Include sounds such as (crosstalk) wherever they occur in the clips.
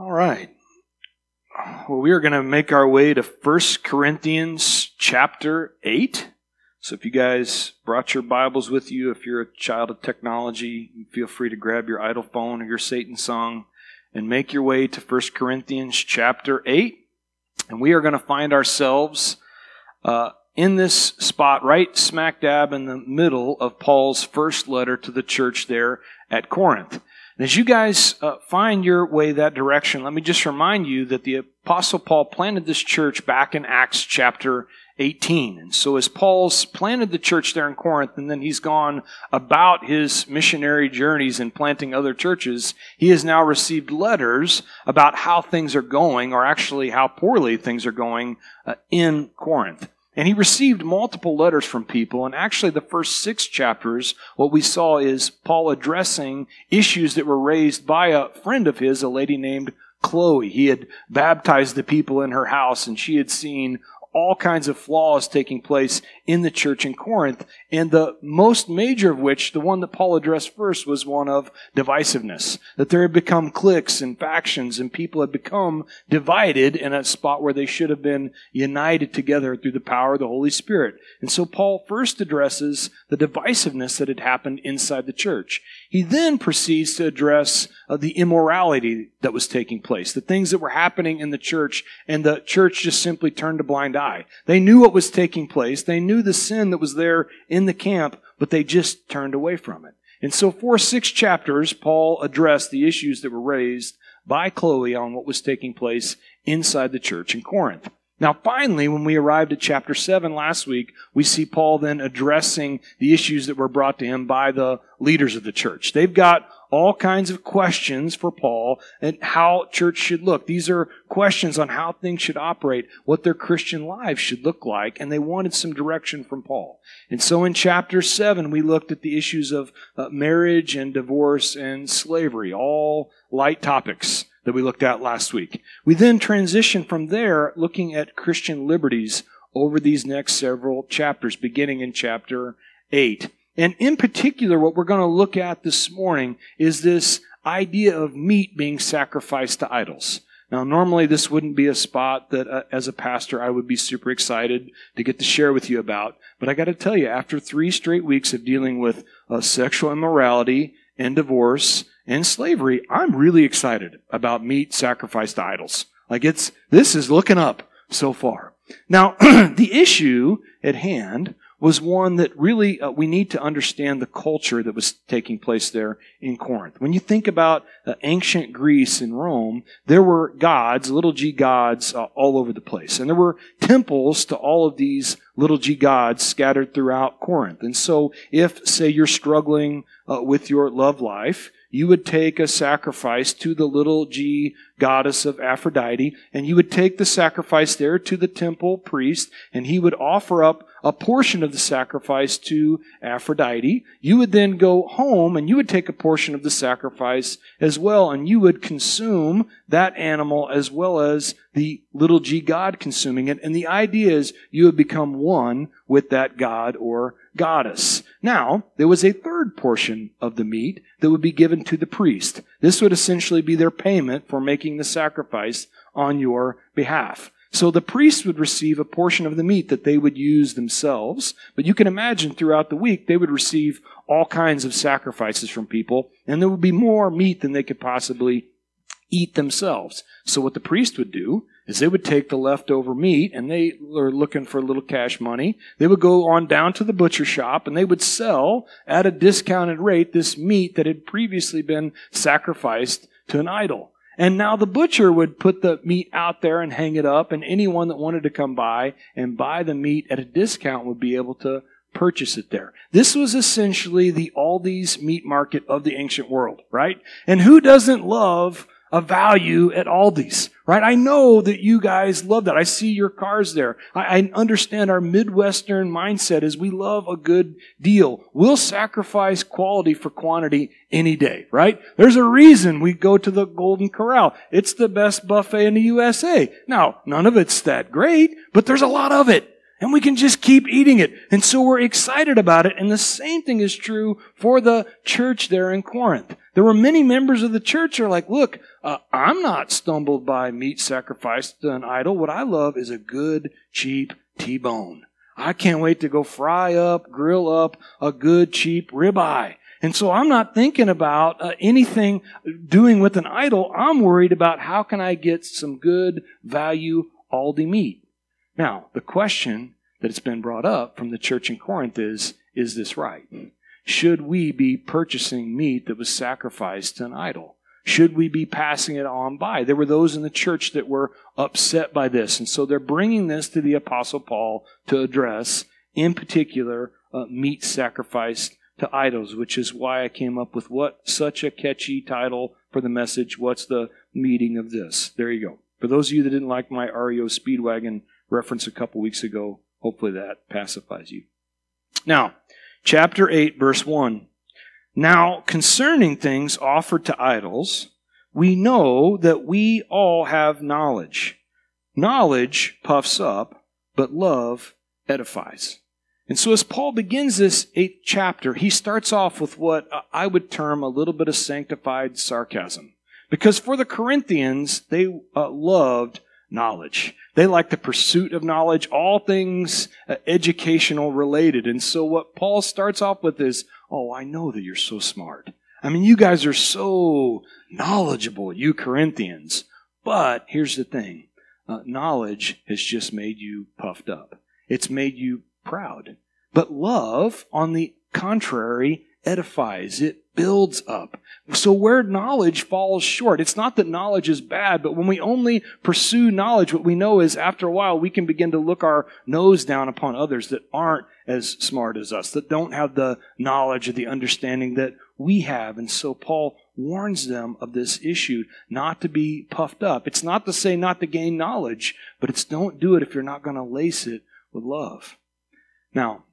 All right. Well, we are going to make our way to 1 Corinthians chapter 8. So if you guys brought your Bibles with you, if you're a child of technology, feel free to grab your idle phone or your Satan song and make your way to 1 Corinthians chapter 8. And we are going to find ourselves uh, in this spot right smack dab in the middle of Paul's first letter to the church there at Corinth. And as you guys uh, find your way that direction, let me just remind you that the Apostle Paul planted this church back in Acts chapter 18. And so as Paul's planted the church there in Corinth, and then he's gone about his missionary journeys and planting other churches, he has now received letters about how things are going, or actually how poorly things are going uh, in Corinth. And he received multiple letters from people. And actually, the first six chapters, what we saw is Paul addressing issues that were raised by a friend of his, a lady named Chloe. He had baptized the people in her house, and she had seen all kinds of flaws taking place in the church in Corinth. And the most major of which, the one that Paul addressed first, was one of divisiveness. That there had become cliques and factions, and people had become divided in a spot where they should have been united together through the power of the Holy Spirit. And so Paul first addresses the divisiveness that had happened inside the church. He then proceeds to address uh, the immorality that was taking place, the things that were happening in the church, and the church just simply turned a blind eye. They knew what was taking place, they knew the sin that was there in the camp, but they just turned away from it. And so, for six chapters, Paul addressed the issues that were raised by Chloe on what was taking place inside the church in Corinth. Now, finally, when we arrived at chapter 7 last week, we see Paul then addressing the issues that were brought to him by the leaders of the church. They've got all kinds of questions for Paul and how church should look. These are questions on how things should operate, what their Christian lives should look like, and they wanted some direction from Paul. And so in chapter 7, we looked at the issues of uh, marriage and divorce and slavery, all light topics that we looked at last week. We then transition from there looking at Christian liberties over these next several chapters, beginning in chapter 8. And in particular, what we're going to look at this morning is this idea of meat being sacrificed to idols. Now, normally this wouldn't be a spot that, uh, as a pastor, I would be super excited to get to share with you about. But I got to tell you, after three straight weeks of dealing with uh, sexual immorality and divorce and slavery, I'm really excited about meat sacrificed to idols. Like it's, this is looking up so far. Now, (clears throat) the issue at hand was one that really uh, we need to understand the culture that was taking place there in Corinth. When you think about uh, ancient Greece and Rome, there were gods, little g gods, uh, all over the place. And there were temples to all of these little g gods scattered throughout Corinth. And so if, say, you're struggling uh, with your love life, you would take a sacrifice to the little g goddess of Aphrodite, and you would take the sacrifice there to the temple priest, and he would offer up a portion of the sacrifice to Aphrodite. You would then go home and you would take a portion of the sacrifice as well, and you would consume that animal as well as the little g god consuming it. And the idea is you would become one with that god or goddess. Now, there was a third portion of the meat that would be given to the priest. This would essentially be their payment for making the sacrifice on your behalf. So the priests would receive a portion of the meat that they would use themselves. But you can imagine throughout the week, they would receive all kinds of sacrifices from people, and there would be more meat than they could possibly eat themselves. So what the priest would do is they would take the leftover meat and they were looking for a little cash money. They would go on down to the butcher shop and they would sell at a discounted rate this meat that had previously been sacrificed to an idol. And now the butcher would put the meat out there and hang it up, and anyone that wanted to come by and buy the meat at a discount would be able to purchase it there. This was essentially the Aldi's meat market of the ancient world, right? And who doesn't love a value at Aldi's, right? I know that you guys love that. I see your cars there. I, I, understand our Midwestern mindset is we love a good deal. We'll sacrifice quality for quantity any day, right? There's a reason we go to the Golden Corral. It's the best buffet in the USA. Now, none of it's that great, but there's a lot of it. And we can just keep eating it. And so we're excited about it. And the same thing is true for the church there in Corinth. There were many members of the church who are like, look, uh, I'm not stumbled by meat sacrificed to an idol. What I love is a good, cheap T-bone. I can't wait to go fry up, grill up a good, cheap ribeye. And so I'm not thinking about uh, anything doing with an idol. I'm worried about how can I get some good value Aldi meat. Now, the question that has been brought up from the church in Corinth is, is this right? Should we be purchasing meat that was sacrificed to an idol? Should we be passing it on by? There were those in the church that were upset by this. And so they're bringing this to the Apostle Paul to address, in particular, uh, meat sacrificed to idols, which is why I came up with what such a catchy title for the message. What's the meaning of this? There you go. For those of you that didn't like my REO Speedwagon reference a couple weeks ago, hopefully that pacifies you. Now, chapter 8, verse 1. Now, concerning things offered to idols, we know that we all have knowledge. Knowledge puffs up, but love edifies. And so, as Paul begins this eighth chapter, he starts off with what I would term a little bit of sanctified sarcasm. Because for the Corinthians, they uh, loved knowledge. They like the pursuit of knowledge, all things uh, educational related. And so, what Paul starts off with is, Oh, I know that you're so smart. I mean, you guys are so knowledgeable, you Corinthians. But here's the thing uh, knowledge has just made you puffed up, it's made you proud. But love, on the contrary, edifies, it builds up. So where knowledge falls short, it's not that knowledge is bad, but when we only pursue knowledge, what we know is after a while we can begin to look our nose down upon others that aren't as smart as us, that don't have the knowledge or the understanding that we have. And so Paul warns them of this issue, not to be puffed up. It's not to say not to gain knowledge, but it's don't do it if you're not going to lace it with love. Now,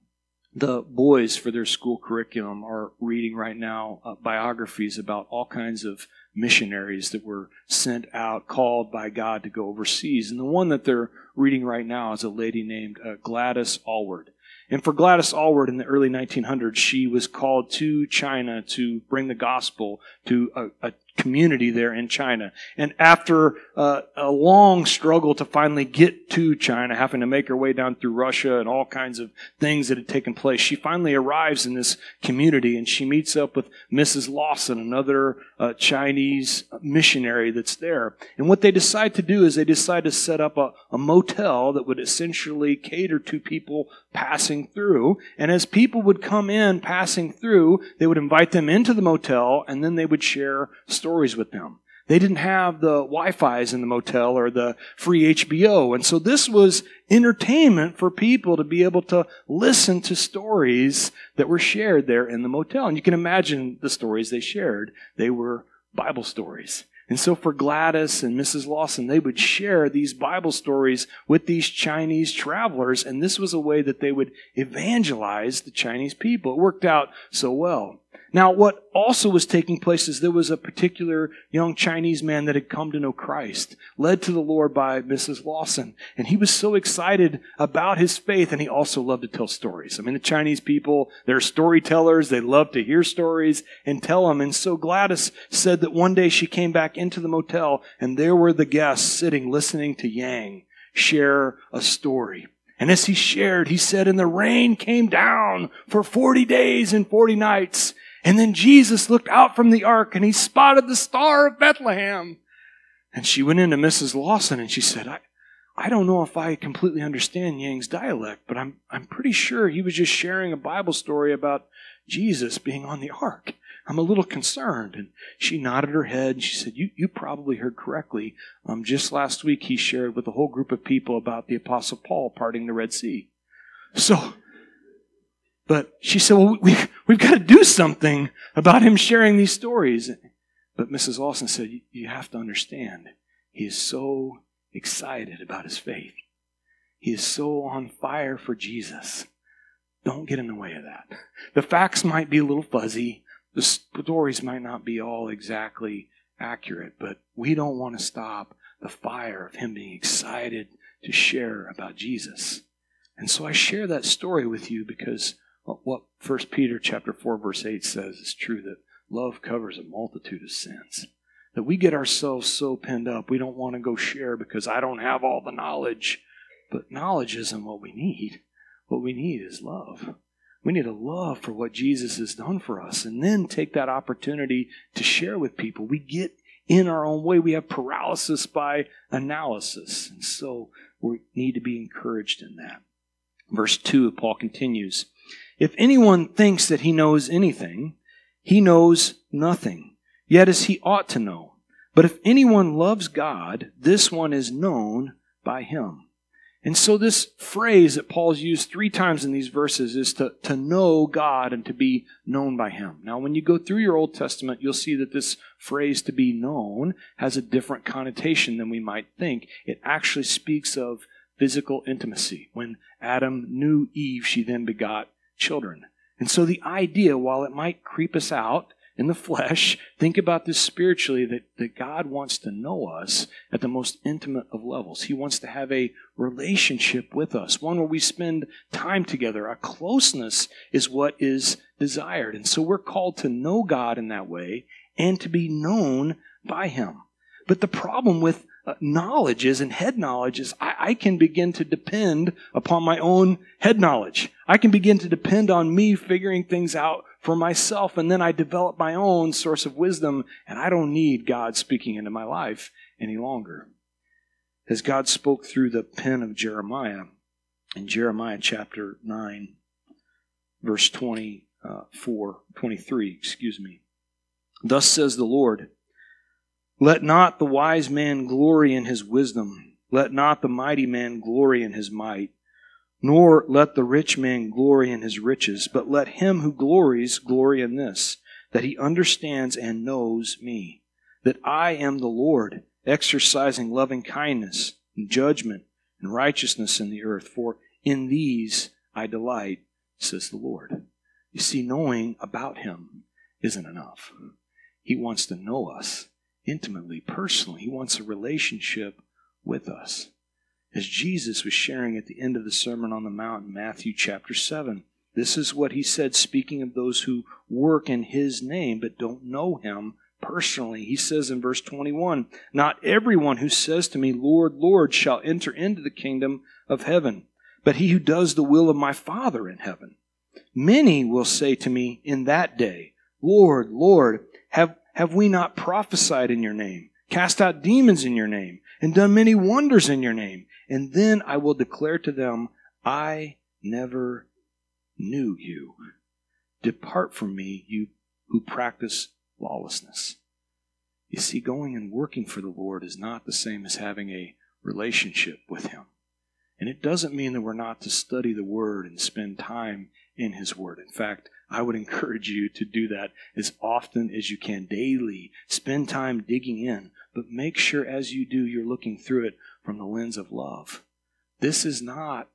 the boys for their school curriculum are reading right now uh, biographies about all kinds of missionaries that were sent out, called by God to go overseas. And the one that they're reading right now is a lady named uh, Gladys Aylward. And for Gladys Aylward in the early 1900s, she was called to China to bring the gospel to a, a community there in China. And after uh, a long struggle to finally get to China, having to make her way down through Russia and all kinds of things that had taken place, she finally arrives in this community and she meets up with Mrs. Lawson, another uh, Chinese missionary that's there. And what they decide to do is they decide to set up a, a motel that would essentially cater to people passing through. And as people would come in passing through, they would invite them into the motel and then they would share stories with them. They didn't have the Wi-Fi's in the motel or the free HBO. And so this was entertainment for people to be able to listen to stories that were shared there in the motel. And you can imagine the stories they shared. They were Bible stories. And so for Gladys and Mrs. Lawson, they would share these Bible stories with these Chinese travelers, and this was a way that they would evangelize the Chinese people. It worked out so well. Now, what also was taking place is there was a particular young Chinese man that had come to know Christ, led to the Lord by Mrs. Lawson. And he was so excited about his faith, and he also loved to tell stories. I mean, the Chinese people, they're storytellers. They love to hear stories and tell them. And so Gladys said that one day she came back into the motel, and there were the guests sitting listening to Yang share a story. And as he shared, he said, and the rain came down for 40 days and 40 nights. And then Jesus looked out from the ark and he spotted the star of Bethlehem. And she went into Mrs. Lawson and she said, I, I don't know if I completely understand Yang's dialect, but I'm, I'm pretty sure he was just sharing a Bible story about Jesus being on the ark. I'm a little concerned. And she nodded her head and she said, You, you probably heard correctly. Um, just last week, he shared with a whole group of people about the Apostle Paul parting the Red Sea. So but she said, well, we, (laughs) we've got to do something about him sharing these stories. But Mrs. Lawson said, you have to understand, he is so excited about his faith. He is so on fire for Jesus. Don't get in the way of that. The facts might be a little fuzzy. The stories might not be all exactly accurate, but we don't want to stop the fire of him being excited to share about Jesus. And so I share that story with you because what 1 Peter chapter 4 verse 8 says is true that love covers a multitude of sins. That we get ourselves so pinned up, we don't want to go share because I don't have all the knowledge. But knowledge isn't what we need. What we need is love. We need a love for what Jesus has done for us and then take that opportunity to share with people. We get in our own way. We have paralysis by analysis. And so we need to be encouraged in that. Verse 2, Paul continues If anyone thinks that he knows anything, he knows nothing, yet as he ought to know. But if anyone loves God, this one is known by him. And so, this phrase that Paul's used three times in these verses is to, to know God and to be known by Him. Now, when you go through your Old Testament, you'll see that this phrase to be known has a different connotation than we might think. It actually speaks of physical intimacy. When Adam knew Eve, she then begot children. And so, the idea, while it might creep us out, in the (laughs) flesh, think about this spiritually that, that God wants to know us at the most intimate of levels. He wants to have a relationship with us, one where we spend time together. A closeness is what is desired. And so we're called to know God in that way and to be known by Him. But the problem with Uh, knowledge is and head knowledge is I, I, can begin to depend upon my own head knowledge. I can begin to depend on me figuring things out for myself, and then I develop my own source of wisdom, and I don't need God speaking into my life any longer. As God spoke through the pen of Jeremiah in Jeremiah chapter 9, verse 24, uh, 23, excuse me. Thus says the Lord, Let not the wise man glory in his wisdom, let not the mighty man glory in his might nor let the rich man glory in his riches, but let him who glories glory in this, that he understands and knows me, that I am the Lord, exercising loving kindness and judgment and righteousness in the earth, for in these I delight, says the Lord. You see, knowing about him isn't enough. He wants to know us intimately, personally. He wants a relationship with us as Jesus was sharing at the end of the Sermon on the Mount in Matthew chapter 7. This is what he said, speaking of those who work in his name but don't know him personally. He says in verse 21 Not everyone who says to me, Lord, Lord, shall enter into the kingdom of heaven, but he who does the will of my Father in heaven. Many will say to me in that day, Lord, Lord, have, have we not prophesied in your name, cast out demons in your name, and done many wonders in your name? And then I will declare to them, I never knew you. Depart from me, you who practice lawlessness. You see, going and working for the Lord is not the same as having a relationship with Him. And it doesn't mean that we're not to study the Word and spend time in His Word. In fact, I would encourage you to do that as often as you can daily. Spend time digging in, but make sure as you do, you're looking through it from the lens of love. This is not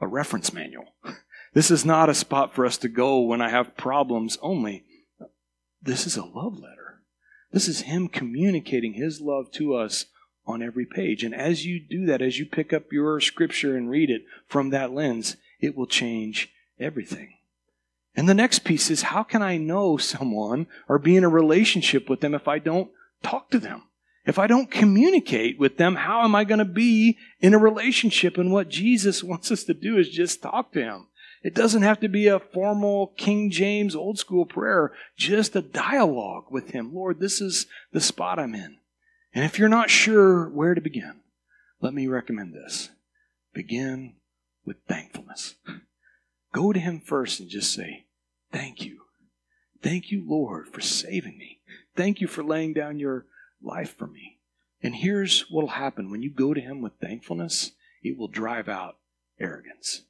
a reference manual. (laughs) This is not a spot for us to go when I have problems only. This is a love letter. This is Him communicating His love to us on every page. And as you do that, as you pick up your scripture and read it from that lens, it will change everything. And the next piece is how can I know someone or be in a relationship with them if I don't talk to them? If I don't communicate with them, how am I going to be in a relationship? And what Jesus (laughs) wants us to do is just talk to Him. It doesn't have to be a formal King James old school prayer, just a dialogue with Him. Lord, this is the spot I'm in. And if you're not sure where to begin, let me recommend this. Begin with thankfulness. (laughs) Go to Him first and just say, Thank you. Thank you, Lord, for saving me. Thank you for laying down your life for me. And here's what will happen when you go to Him with thankfulness, it will drive out arrogance.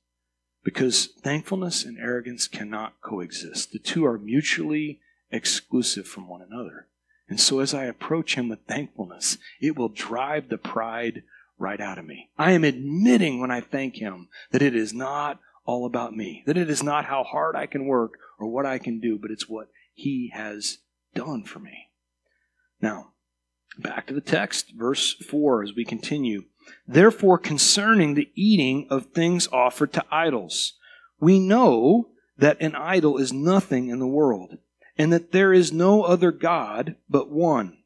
Because thankfulness and arrogance cannot coexist. The two are mutually exclusive from one another. And so as I approach Him with thankfulness, it will drive the pride right out of me. I am admitting when I thank Him that it is not all about me, that it is not how hard I can work or what I can do, but it's what He has done for me. Now, back to the text, verse 4, as we continue. Therefore, concerning the eating of things offered to idols, we know that an idol is nothing in the world, and that there is no other God but one.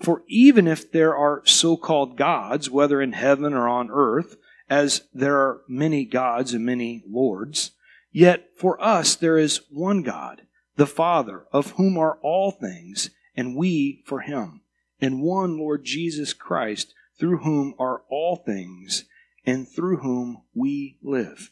For even if there are so called gods, whether in heaven or on earth, as there are many gods and many lords, yet for us there is one God, the Father, of whom are all things, and we for him, and one Lord Jesus Christ, through whom are all things, and through whom we live.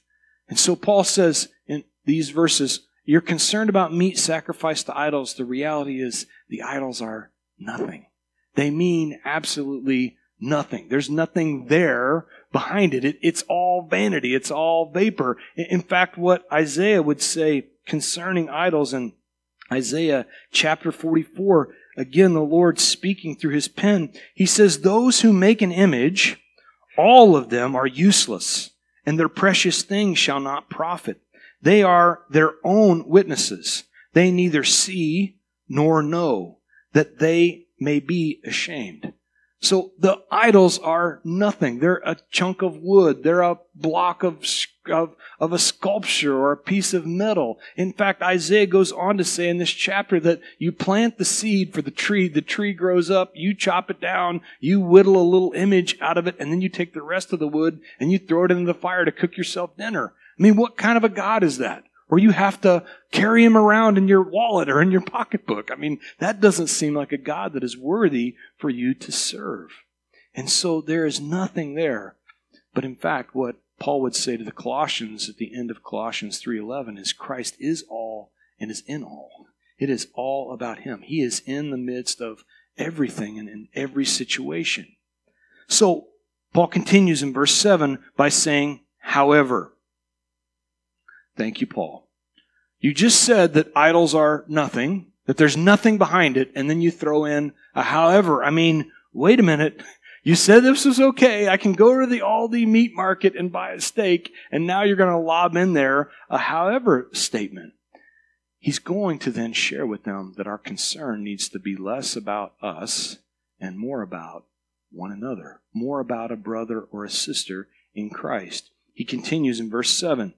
And so Paul says in these verses, you're concerned about meat sacrificed to idols. The reality is the idols are nothing. They mean absolutely nothing. There's nothing there behind it. it. It's all vanity. It's all vapor. In fact, what Isaiah would say concerning idols in Isaiah chapter 44, again, the Lord speaking through his pen, he says, Those who make an image, all of them are useless, and their precious things shall not profit. They are their own witnesses. They neither see nor know that they may be ashamed. So the idols are nothing. They're a chunk of wood. They're a block of, of, of, a sculpture or a piece of metal. In fact, Isaiah goes on to say in this chapter that you plant the seed for the tree, the tree grows up, you chop it down, you whittle a little image out of it, and then you take the rest of the wood and you throw it into the fire to cook yourself dinner. I mean, what kind of a God is that? Or you have to carry him around in your wallet or in your pocketbook. I mean, that doesn't seem like a God that is worthy for you to serve. And so there is nothing there. But in fact, what Paul would say to the Colossians at the end of Colossians 3:11 is Christ is all and is in all. It is all about him. He is in the midst of everything and in every situation. So Paul continues in verse 7 by saying, however, Thank you, Paul. You just said that idols are nothing, that there's nothing behind it, and then you throw in a however. I mean, wait a minute. (laughs) You said this was okay. I can go to the Aldi meat market and buy a steak, and now you're going to lob in there a however statement. He's going to then share with them that our concern needs to be less about us and more about one another, more about a brother or a sister in Christ. He continues in verse 7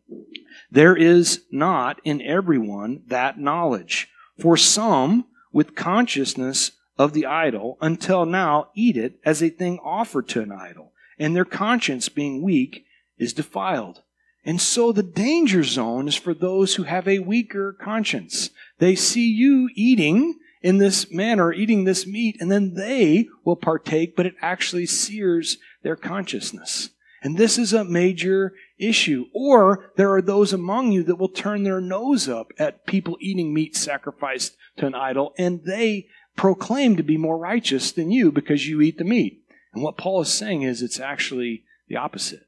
There is not in everyone that knowledge. For some, with consciousness of the idol, until now eat it as a thing offered to an idol, and their conscience, being weak, is defiled. And so the danger zone is for those who have a weaker conscience. They see you eating in this manner, eating this meat, and then they will partake, but it actually sears their consciousness. And this is a major issue. Or there are those among you that will turn their nose up at people eating meat sacrificed to an idol, and they proclaim to be more righteous than you because you eat the meat. And what Paul is saying is it's actually the opposite.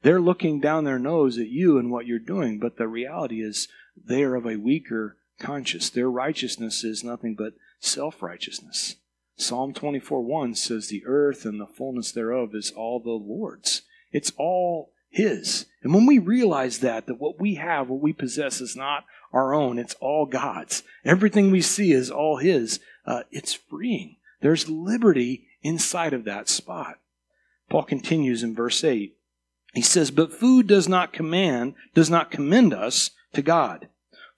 They're looking down their nose at you and what you're doing, but the reality is they are of a weaker conscience. Their righteousness is nothing but self righteousness. Psalm 24 1 says, The earth and the fullness thereof is all the Lord's. It's all His. And when we realize that, that what we have, what we possess is not our own, it's all God's. Everything we see is all His. Uh, it's freeing. There's liberty inside of that spot. Paul continues in verse 8. He says, But food does not command, does not commend us to God.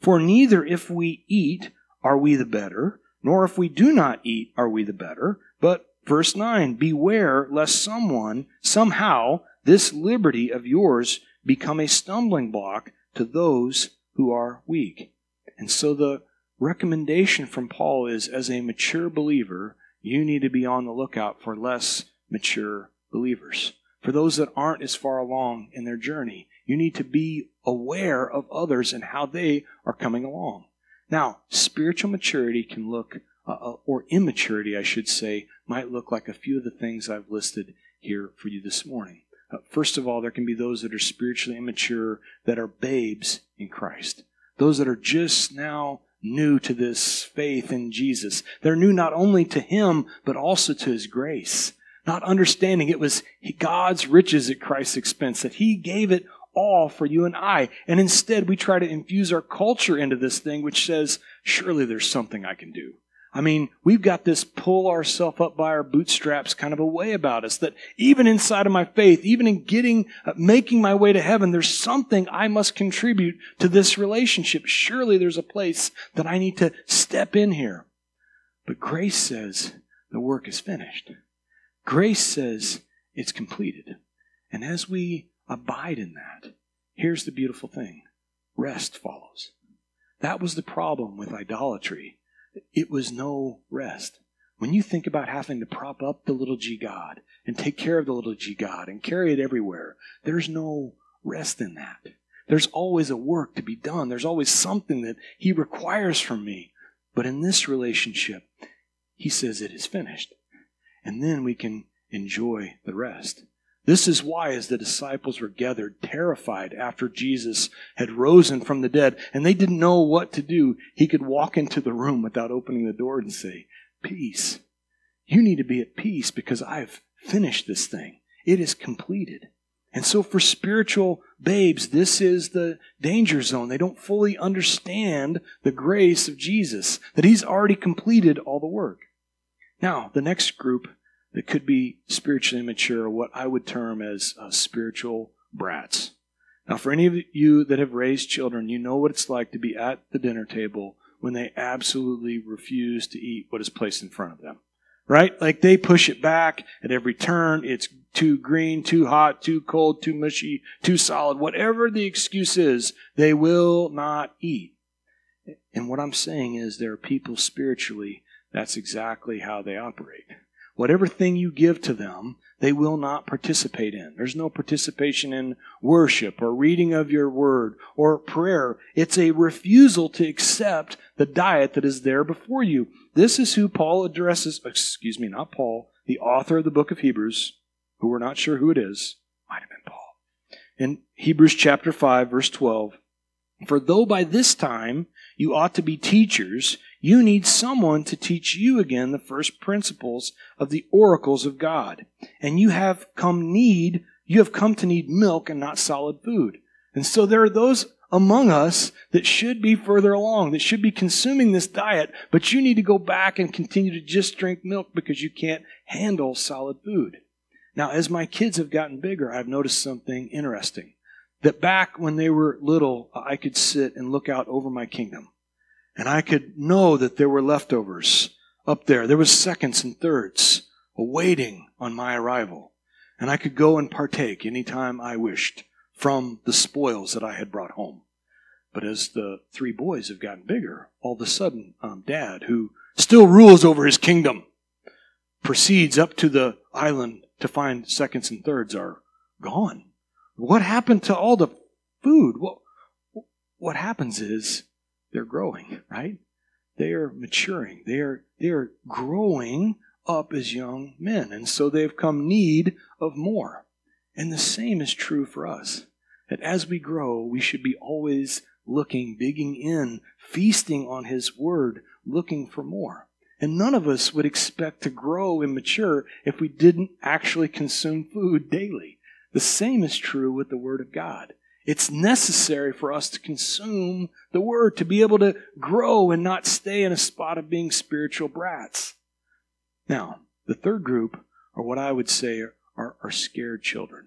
For neither if we eat are we the better, nor if we do not eat are we the better. But verse 9, beware lest someone, somehow, this liberty of yours become a stumbling block to those who are weak. And so the recommendation from Paul is as a mature believer, you need to be on the lookout for less mature believers. For those that aren't as far along in their journey, you need to be aware of others and how they are coming along. Now, spiritual maturity can look, uh, uh or immaturity, I should say, might look like a few of the things I've listed here for you this morning. Uh, first of all, there can be those that are spiritually immature that are babes in Christ. Those that are just now new to this faith in Jesus. They're new not only to Him, but also to His grace. Not understanding it was God's riches at Christ's expense, that He gave it all for you and I. And instead, we try to infuse our culture into this thing, which says, surely there's something I can do. I mean, we've got this pull ourselves up by our bootstraps kind of a way about us that even inside of my faith, even in getting, uh, making my way to heaven, there's something I must contribute to this relationship. Surely there's a place that I need to step in here. But grace says the work is finished. Grace says it's completed. And as we abide in that, here's the beautiful thing rest follows. That was the problem with idolatry. It was no rest. When you think about having to prop up the little g God and take care of the little g God and carry it everywhere, there's no rest in that. There's always a work to be done. There's always something that He requires from me. But in this relationship, He says it is finished. And then we can enjoy the rest. This is why, as the disciples were gathered, terrified after Jesus had risen from the dead, and they didn't know what to do, he could walk into the room without opening the door and say, Peace. You need to be at peace because I've finished this thing. It is completed. And so, for spiritual babes, this is the danger zone. They don't fully understand the grace of Jesus, that He's already completed all the work. Now, the next group that could be spiritually immature, what I would term as uh, spiritual brats. Now, for any of you that have raised children, you know what it's like to be at the dinner table when they absolutely refuse to eat what is placed in front of them. Right? Like they push it back at every turn. It's too green, too hot, too cold, too mushy, too solid. Whatever the excuse is, they will not eat. And what I'm saying is there are people spiritually, that's exactly how they operate. Whatever thing you give to them, they will not participate in. There's no participation in worship or reading of your word or prayer. It's a refusal to accept the diet that is there before you. This is who Paul addresses, excuse me, not Paul, the author of the book of Hebrews, who we're not sure who it is. Might have been Paul. In Hebrews chapter 5, verse 12, for though by this time you ought to be teachers, you need someone to teach you again the first principles of the oracles of God. And you have come need, you have come to need milk and not solid food. And so there are those among us that should be further along, that should be consuming this diet, but you need to go back and continue to just drink milk because you can't handle solid food. Now, as my kids have gotten bigger, I've noticed something interesting. That back when they were little, I could sit and look out over my kingdom. And I could know that there were leftovers up there. There was seconds and thirds awaiting on my arrival. And I could go and partake anytime I wished from the spoils that I had brought home. But as the three boys have gotten bigger, all of a sudden, um, Dad, who still rules over his kingdom, proceeds up to the island to find seconds and thirds are gone. What happened to all the food? What, what happens is they're growing, right? They are maturing. They are, they are growing up as young men. And so they've come need of more. And the same is true for us. That as we grow, we should be always looking, digging in, feasting on His Word, looking for more. And none of us would expect to grow and mature if we didn't actually consume food daily. The same is true with the Word of God. It's necessary for us to consume the Word, to be able to grow and not stay in a spot of being spiritual brats. Now, the third group are what I would say are, are, scared children.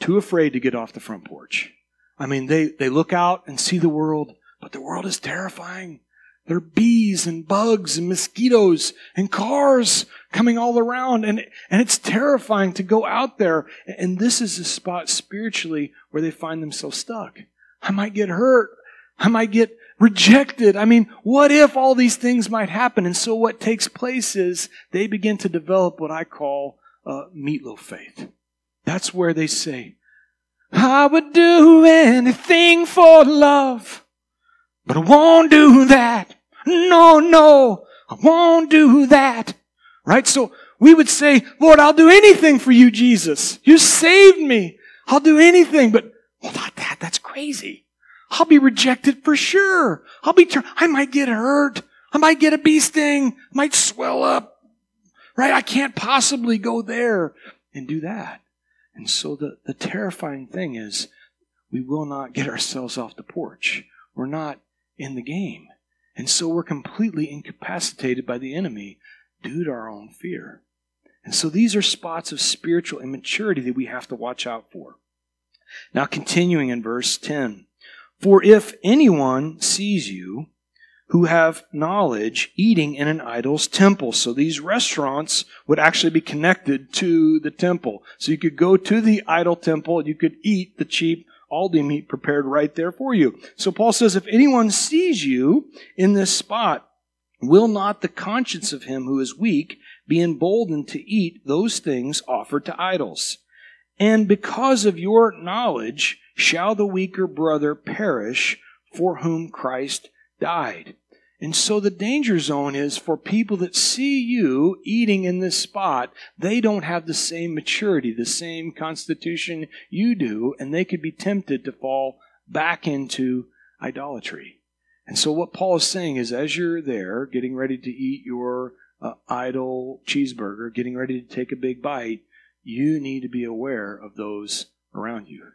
Too afraid to get off the front porch. I mean, they, they look out and see the world, but the world is terrifying. There are bees and bugs and mosquitoes and cars coming all around. And, and it's terrifying to go out there. And this is a spot spiritually where they find themselves stuck. I might get hurt. I might get rejected. I mean, what if all these things might happen? And so what takes place is they begin to develop what I call uh, meatloaf faith. That's where they say, I would do anything for love, but I won't do that. No, no, I won't do that. Right? So we would say, Lord, I'll do anything for you, Jesus. You saved me. I'll do anything, but well, not that. That's crazy. I'll be rejected for sure. I'll be, I might get hurt. I might get a bee sting. I might swell up. Right? I can't possibly go there and do that. And so the, the terrifying thing is we will not get ourselves off the porch. We're not in the game. And so we're completely incapacitated by the enemy due to our own fear. And so these are spots of spiritual immaturity that we have to watch out for. Now, continuing in verse 10 For if anyone sees you who have knowledge eating in an idol's temple. So these restaurants would actually be connected to the temple. So you could go to the idol temple, you could eat the cheap Aldi meat prepared right there for you. So Paul says, if anyone sees you in this spot, will not the conscience of him who is weak be emboldened to eat those things offered to idols? And because of your knowledge shall the weaker brother perish for whom Christ died. And so the danger zone is for people that see you eating in this spot, they don't have the same maturity, the same constitution you do, and they could be tempted to fall back into idolatry. And so what Paul is saying is as you're there getting ready to eat your uh, idol cheeseburger, getting ready to take a big bite, you need to be aware of those around you.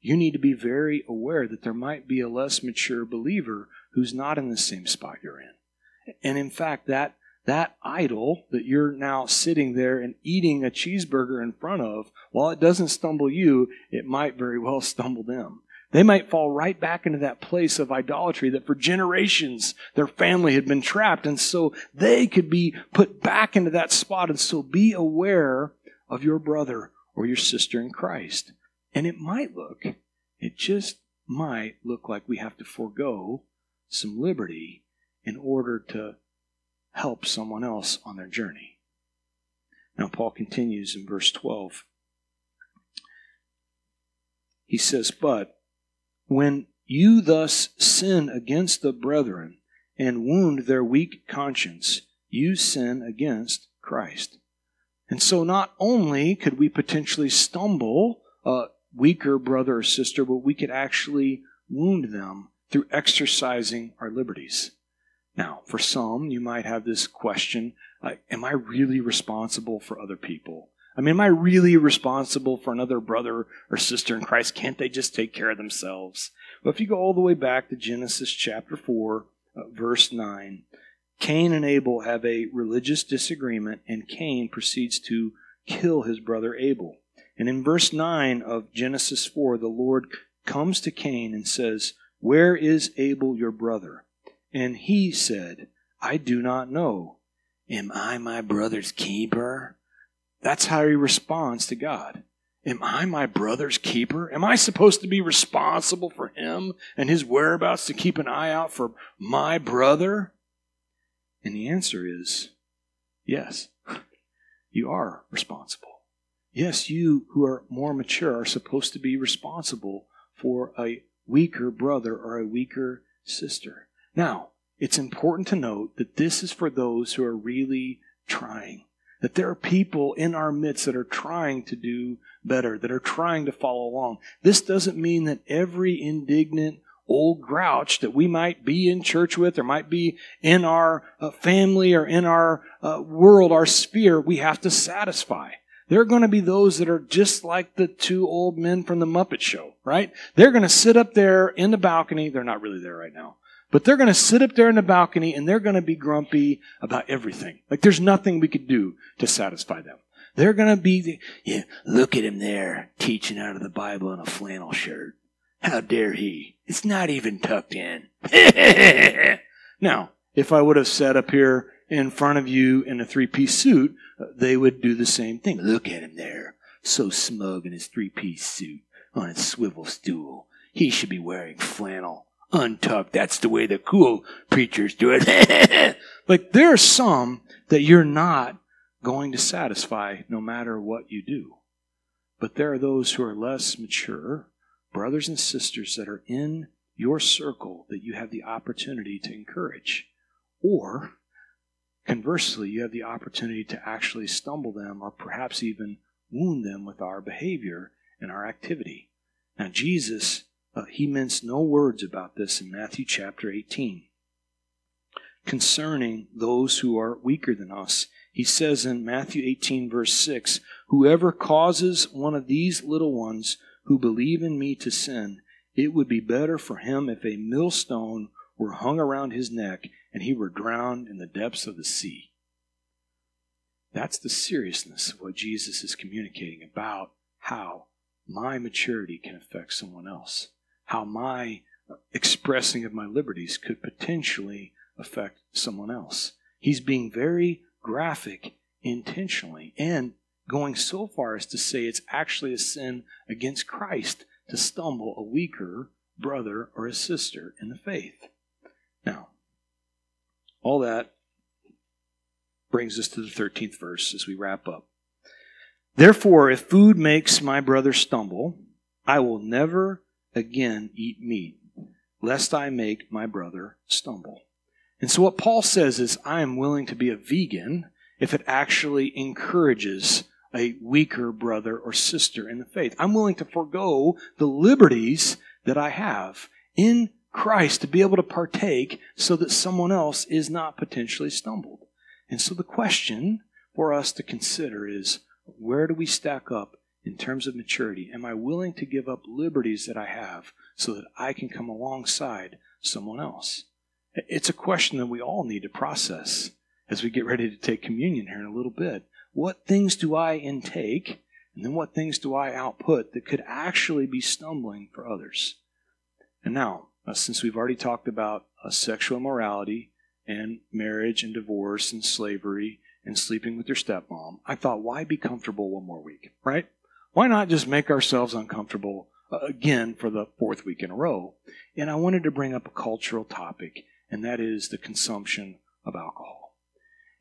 You need to be very aware that there might be a less mature believer who's not in the same spot you're in. And in fact, that that idol that you're now sitting there and eating a cheeseburger in front of, while it doesn't stumble you, it might very well (laughs) stumble them. They might fall right back into that place of idolatry that for generations their family had been trapped. And so they could be put back into that spot. And so be aware of your brother or your sister in Christ. And it might look, it just might look like we have to forego some liberty in order to help someone else on their journey. Now, Paul continues in verse 12. He says, But when you thus sin against the brethren and wound their weak conscience, you sin against Christ. And so, not only could we potentially stumble a weaker brother or sister, but we could actually wound them through exercising our liberties. Now, for some, you might have this question like, Am I really responsible for other people? I mean, am I really responsible for another brother or sister in Christ? Can't they just take care of themselves? Well, if you go all the way back to Genesis chapter 4, uh, verse 9, Cain and Abel have a religious disagreement, and Cain proceeds to kill his brother Abel. And in verse 9 of Genesis 4, the Lord comes to Cain and says, where is Abel your brother? And he said, I do not know. Am I my brother's keeper? That's how he responds to God. Am I my brother's keeper? Am I supposed to be responsible for him and his whereabouts to keep an eye out for my brother? And the answer is yes, (laughs) you are responsible. Yes, you who are more mature are supposed to be responsible for a weaker brother or a weaker sister. Now, it's important to note that this is for those who are really trying. That there are people in our midst that are trying to do better, that are trying to follow along. This doesn't mean that every indignant old grouch that we might be in church with or might be in our uh, family or in our uh, world, our sphere, we have to satisfy. There are going to be those that are just like the two old men from the Muppet Show, right? They're going to sit up there in the balcony. They're not really there right now. But they're going to sit up there in the balcony and they're going to be grumpy about everything. Like there's nothing we could do to satisfy them. They're going to be, the, yeah, look at him there teaching out of the Bible in a flannel shirt. How dare he? It's not even tucked in. (laughs) now, if I would have sat up here in front of you in a three piece suit, they would do the same thing. Look at him there, so smug in his three piece suit on his swivel stool. He should be wearing flannel, untucked. That's the way the cool preachers do it. (laughs) like there are some that you're not going to satisfy no matter what you do. But there are those who are less mature, brothers and sisters that are in your circle that you have the opportunity to encourage. Or Conversely, you have the opportunity to actually stumble them or perhaps even wound them with our behavior and our activity. Now, Jesus, uh, he minced no words about this in Matthew chapter 18. Concerning those who are weaker than us, he says in Matthew 18, verse 6 Whoever causes one of these little ones who believe in me to sin, it would be better for him if a millstone were hung around his neck and he were drowned in the depths of the sea. That's the seriousness of what Jesus is communicating about how my maturity can affect someone else, how my expressing of my liberties could potentially affect someone else. He's being very graphic intentionally and going so far as to say it's actually a sin against Christ to stumble a weaker brother or a sister in the faith. Now, all that brings us to the 13th verse as we wrap up. Therefore, if food makes my brother stumble, I will never again eat meat, lest I make my brother stumble. And so, what Paul says is, I am willing to be a vegan if it actually encourages a weaker brother or sister in the faith. I'm willing to forego the liberties that I have in Christ to be able to partake so that someone else is not potentially stumbled. And so the question for us to consider is where do we stack up in terms of maturity? Am I willing to give up liberties that I have so that I can come alongside someone else? It's a question that we all need to process as we get ready to take communion here in a little bit. What things do I intake? And then what things do I output that could actually be stumbling for others? And now, uh, since we've already talked about uh, sexual immorality and marriage and divorce and slavery and sleeping with your stepmom, I thought, why be comfortable one more week, right? Why not just make ourselves uncomfortable uh, again for the fourth week in a row? And I wanted to bring up a cultural topic, and that is the consumption of alcohol.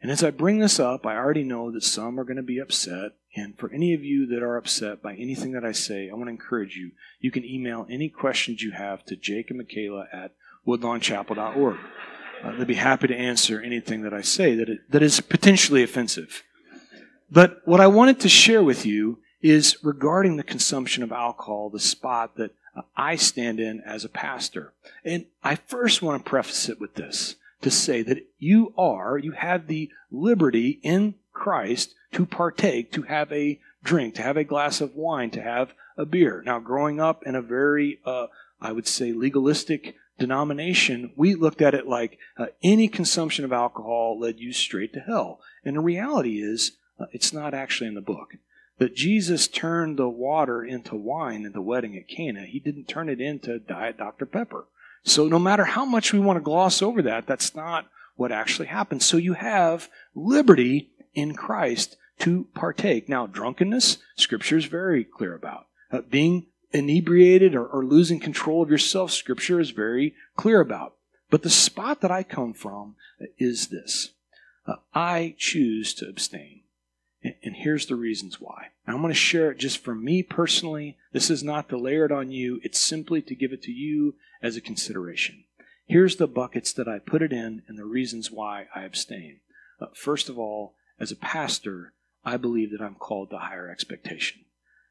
And as I bring this up, I already know that some are going to be upset. And for any of you that are upset by anything that I say, I want to encourage you. You can email any questions you have to Jake and Michaela at woodlawnchapel.org. Uh, they'd be happy to answer anything that I say that, it, that is potentially offensive. But what I wanted to share with you is regarding the consumption of alcohol, the spot that uh, I stand in as a pastor. And I first want to preface it with this to say that you are, you have the liberty in Christ to partake, to have a drink, to have a glass of wine, to have a beer. Now, growing up in a very, uh, I would say, legalistic denomination, we looked at it like uh, any consumption of alcohol led you straight to hell. And the reality is, uh, it's not actually in the book. That Jesus turned the water into wine at the wedding at Cana. He didn't turn it into Diet Dr. Pepper. So no matter how much we want to gloss over that, that's not what actually happened. So you have liberty in Christ to partake. Now, drunkenness, Scripture is very clear about. Uh, being inebriated or, or losing control of yourself, Scripture is very clear about. But the spot that I come from is this uh, I choose to abstain. And, and here's the reasons why. And I'm going to share it just for me personally. This is not to layer it on you, it's simply to give it to you as a consideration. Here's the buckets that I put it in and the reasons why I abstain. Uh, first of all, as a pastor, I believe that I'm called to higher expectation.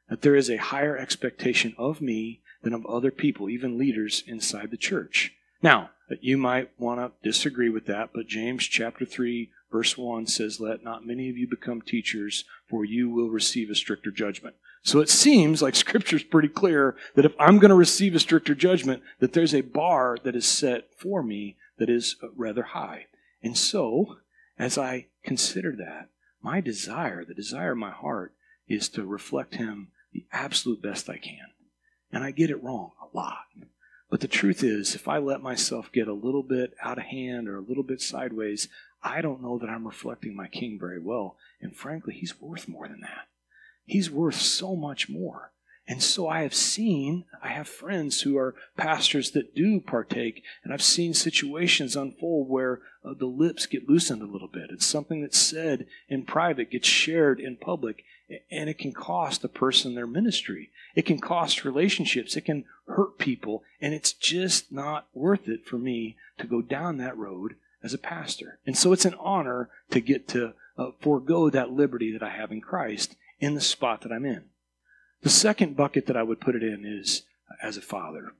That there is a higher expectation of me than of other people, even leaders inside the church. Now, you might want to disagree with that, but James chapter 3 verse 1 says, Let not many of you become teachers, for you will receive a stricter judgment. So it seems like (laughs) Scripture's pretty clear that if I'm going to receive a stricter judgment, that there's a bar that is set for me that is uh, rather high. And so, as I consider that, my desire, the desire of my heart, is to reflect Him the absolute best I can. And I get it wrong a lot. But the truth is, if I let myself get a little bit out of hand or a little bit sideways, I don't know that I'm reflecting my King very well. And frankly, He's worth more than that. He's worth so much more. And so I have seen, I have friends who are pastors that do partake, and I've seen situations unfold where uh, the lips get loosened a little bit. It's something that's said in private gets shared in public, and it can cost a person their ministry. It can cost relationships. It can hurt people, and it's just not worth it for me to go down that road as a pastor. And so it's an honor to get to uh, forego that liberty that I have in Christ in the spot that I'm in. The second bucket that I would put it in is as a father.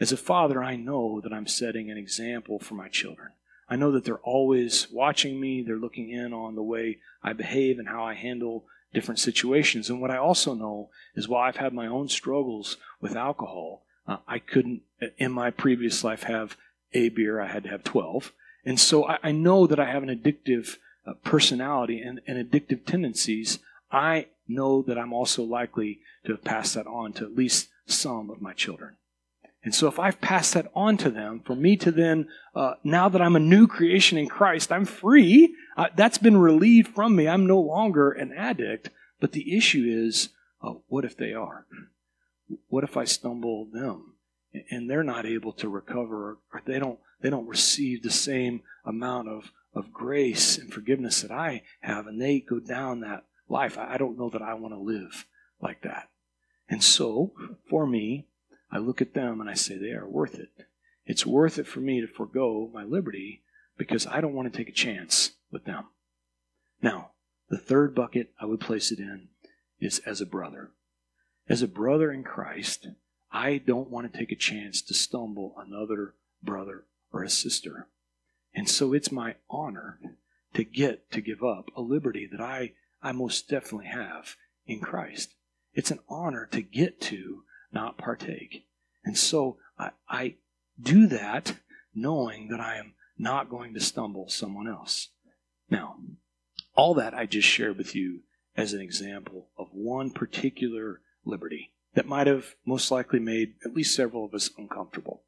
As a father, I know that I'm setting an example for my children. I know that they're always watching me, they're looking in on the way I behave and how I handle different situations. And what I also know is while I've had my own struggles with alcohol, uh, I couldn't, in my previous life, have a beer. I had to have 12. And so I, I know that I have an addictive uh, personality and, and addictive tendencies. I know that I'm also likely to have passed that on to at least some of my children. And so if I've passed that on to them, for me to then, uh, now that I'm a new creation in Christ, I'm free. Uh, that's been relieved from me. I'm no longer an addict. But the issue is, uh, what if they are? What if I stumble them and they're not able to recover or they don't, they don't receive the same amount of, of grace and forgiveness that I have and they go down that life? I don't know that I want to live like that. And so, for me, I look at them and I say, they are worth it. It's worth it for me to forego my liberty because I don't want to take a chance with them. Now, the third bucket I would place it in is as a brother. As a brother in Christ, I don't want to take a chance to stumble another brother or a sister. And so it's my honor to get to give up a liberty that I, I most definitely have in Christ. It's an honor to get to not partake. And so I, I do that knowing that I am not going to stumble someone else. Now, all that I just shared with you as an example of one particular liberty that might have most likely made at least several of us uncomfortable.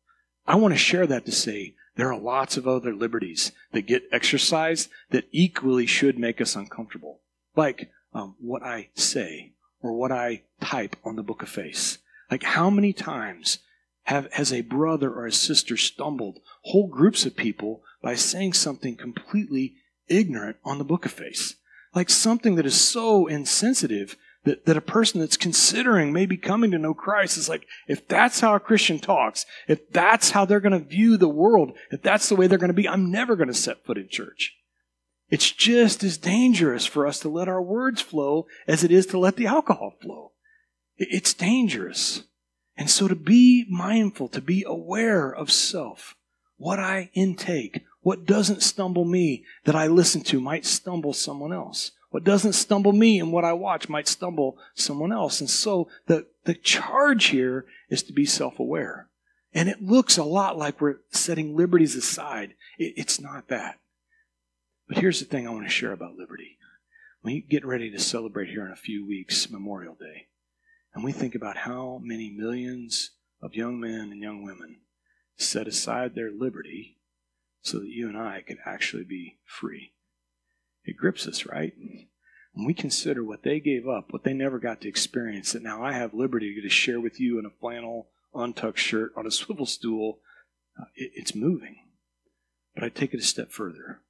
I want to share that to say there are lots of other liberties that get exercised that equally should make us uncomfortable, like um, what I say or what I type on the book of face. Like, how many times have, has a brother or a sister stumbled whole groups of people by saying something completely ignorant on the book of face? Like something that is so insensitive that, that a person that's considering maybe coming to know Christ is like, if that's how a Christian talks, if that's how they're going to view the world, if that's the way they're going to be, I'm never going to set foot in church. It's just as dangerous for us to let our words flow as it is to let the alcohol flow. It's dangerous. And so to be mindful, to be aware of self, what I intake, what doesn't stumble me that I listen to might stumble someone else. What doesn't stumble me and what I watch might stumble someone else. And so the, the charge here is to be self aware. And it looks a lot like we're setting liberties aside. It, it's not that. But here's the thing I want to share about liberty. We get ready to celebrate here in a few weeks Memorial Day. And we think about how many millions of young men and young women set aside their liberty so that you and I could actually be free. It grips us, right? When we consider what they gave up, what they never got to experience, that now I have liberty to share with you in a flannel, untucked shirt on a swivel stool, uh, it, it's moving. But I take it a step further.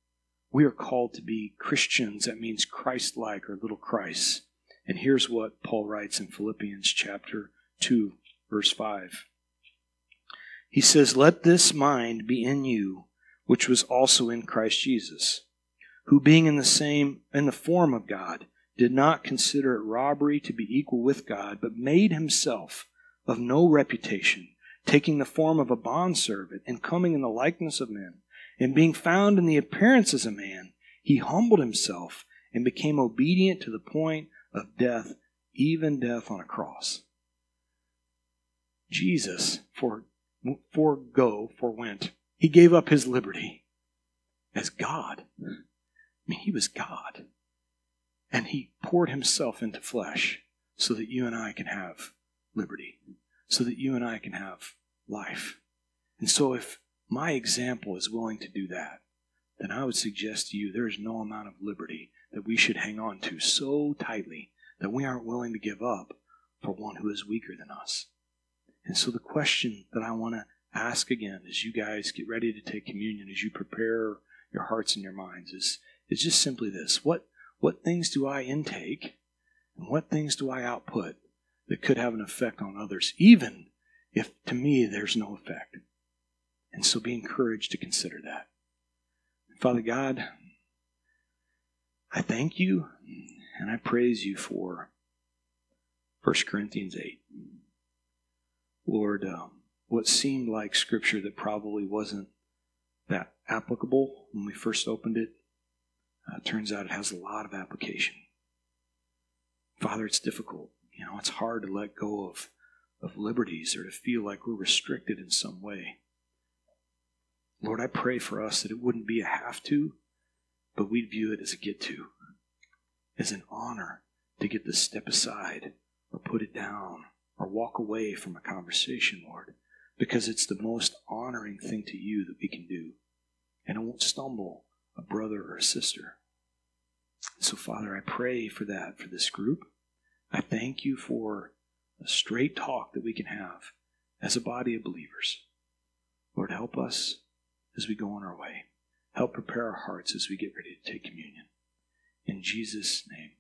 We are called to be Christians. That means Christ like or little Christ. And here's what Paul writes in Philippians chapter 2, verse 5. He says, Let this mind be in you, which was also in Christ Jesus, who being in the same in the form of God, did not consider it robbery to be equal with God, but made himself of no reputation, taking the form of a bondservant, and coming in the likeness of men, and being found in the appearance as a man, he humbled himself and became obedient to the point of death, even death on a cross. Jesus for, forego, forwent. He gave up his liberty as God. I mean, he was God. And he poured himself into flesh so that you and I can have liberty, so that you and I can have life. And so, if my example is willing to do that, then I would suggest to you there is no amount of liberty that we should hang on to so tightly that we aren't willing to give up for one who is weaker than us. And so the question that I want to ask again as you guys get ready to take communion, as you prepare your hearts and your minds, is, is just simply this. What, what things do I intake and what things do I output that could have an effect on others, even if to me there's no effect? And so be encouraged to consider that. Father God, I thank you and I praise you for 1 Corinthians 8. Lord, um, what seemed like scripture that probably wasn't that applicable when we first opened it, uh, turns out it has a lot of application. Father, it's difficult. You know, it's hard to let go of, of liberties or to feel like we're restricted in some way. Lord, I pray for us that it wouldn't be a have to, but we'd view it as a get to, as an honor to get to step aside or put it down or walk away from a conversation, Lord, because it's the most honoring thing to you that we can do. And it won't stumble a brother or a sister. So, Father, I pray for that for this group. I thank you for a straight talk that we can have as a body of believers. Lord, help us as we go on our way. Help prepare our hearts as we get ready to take communion. In Jesus' name.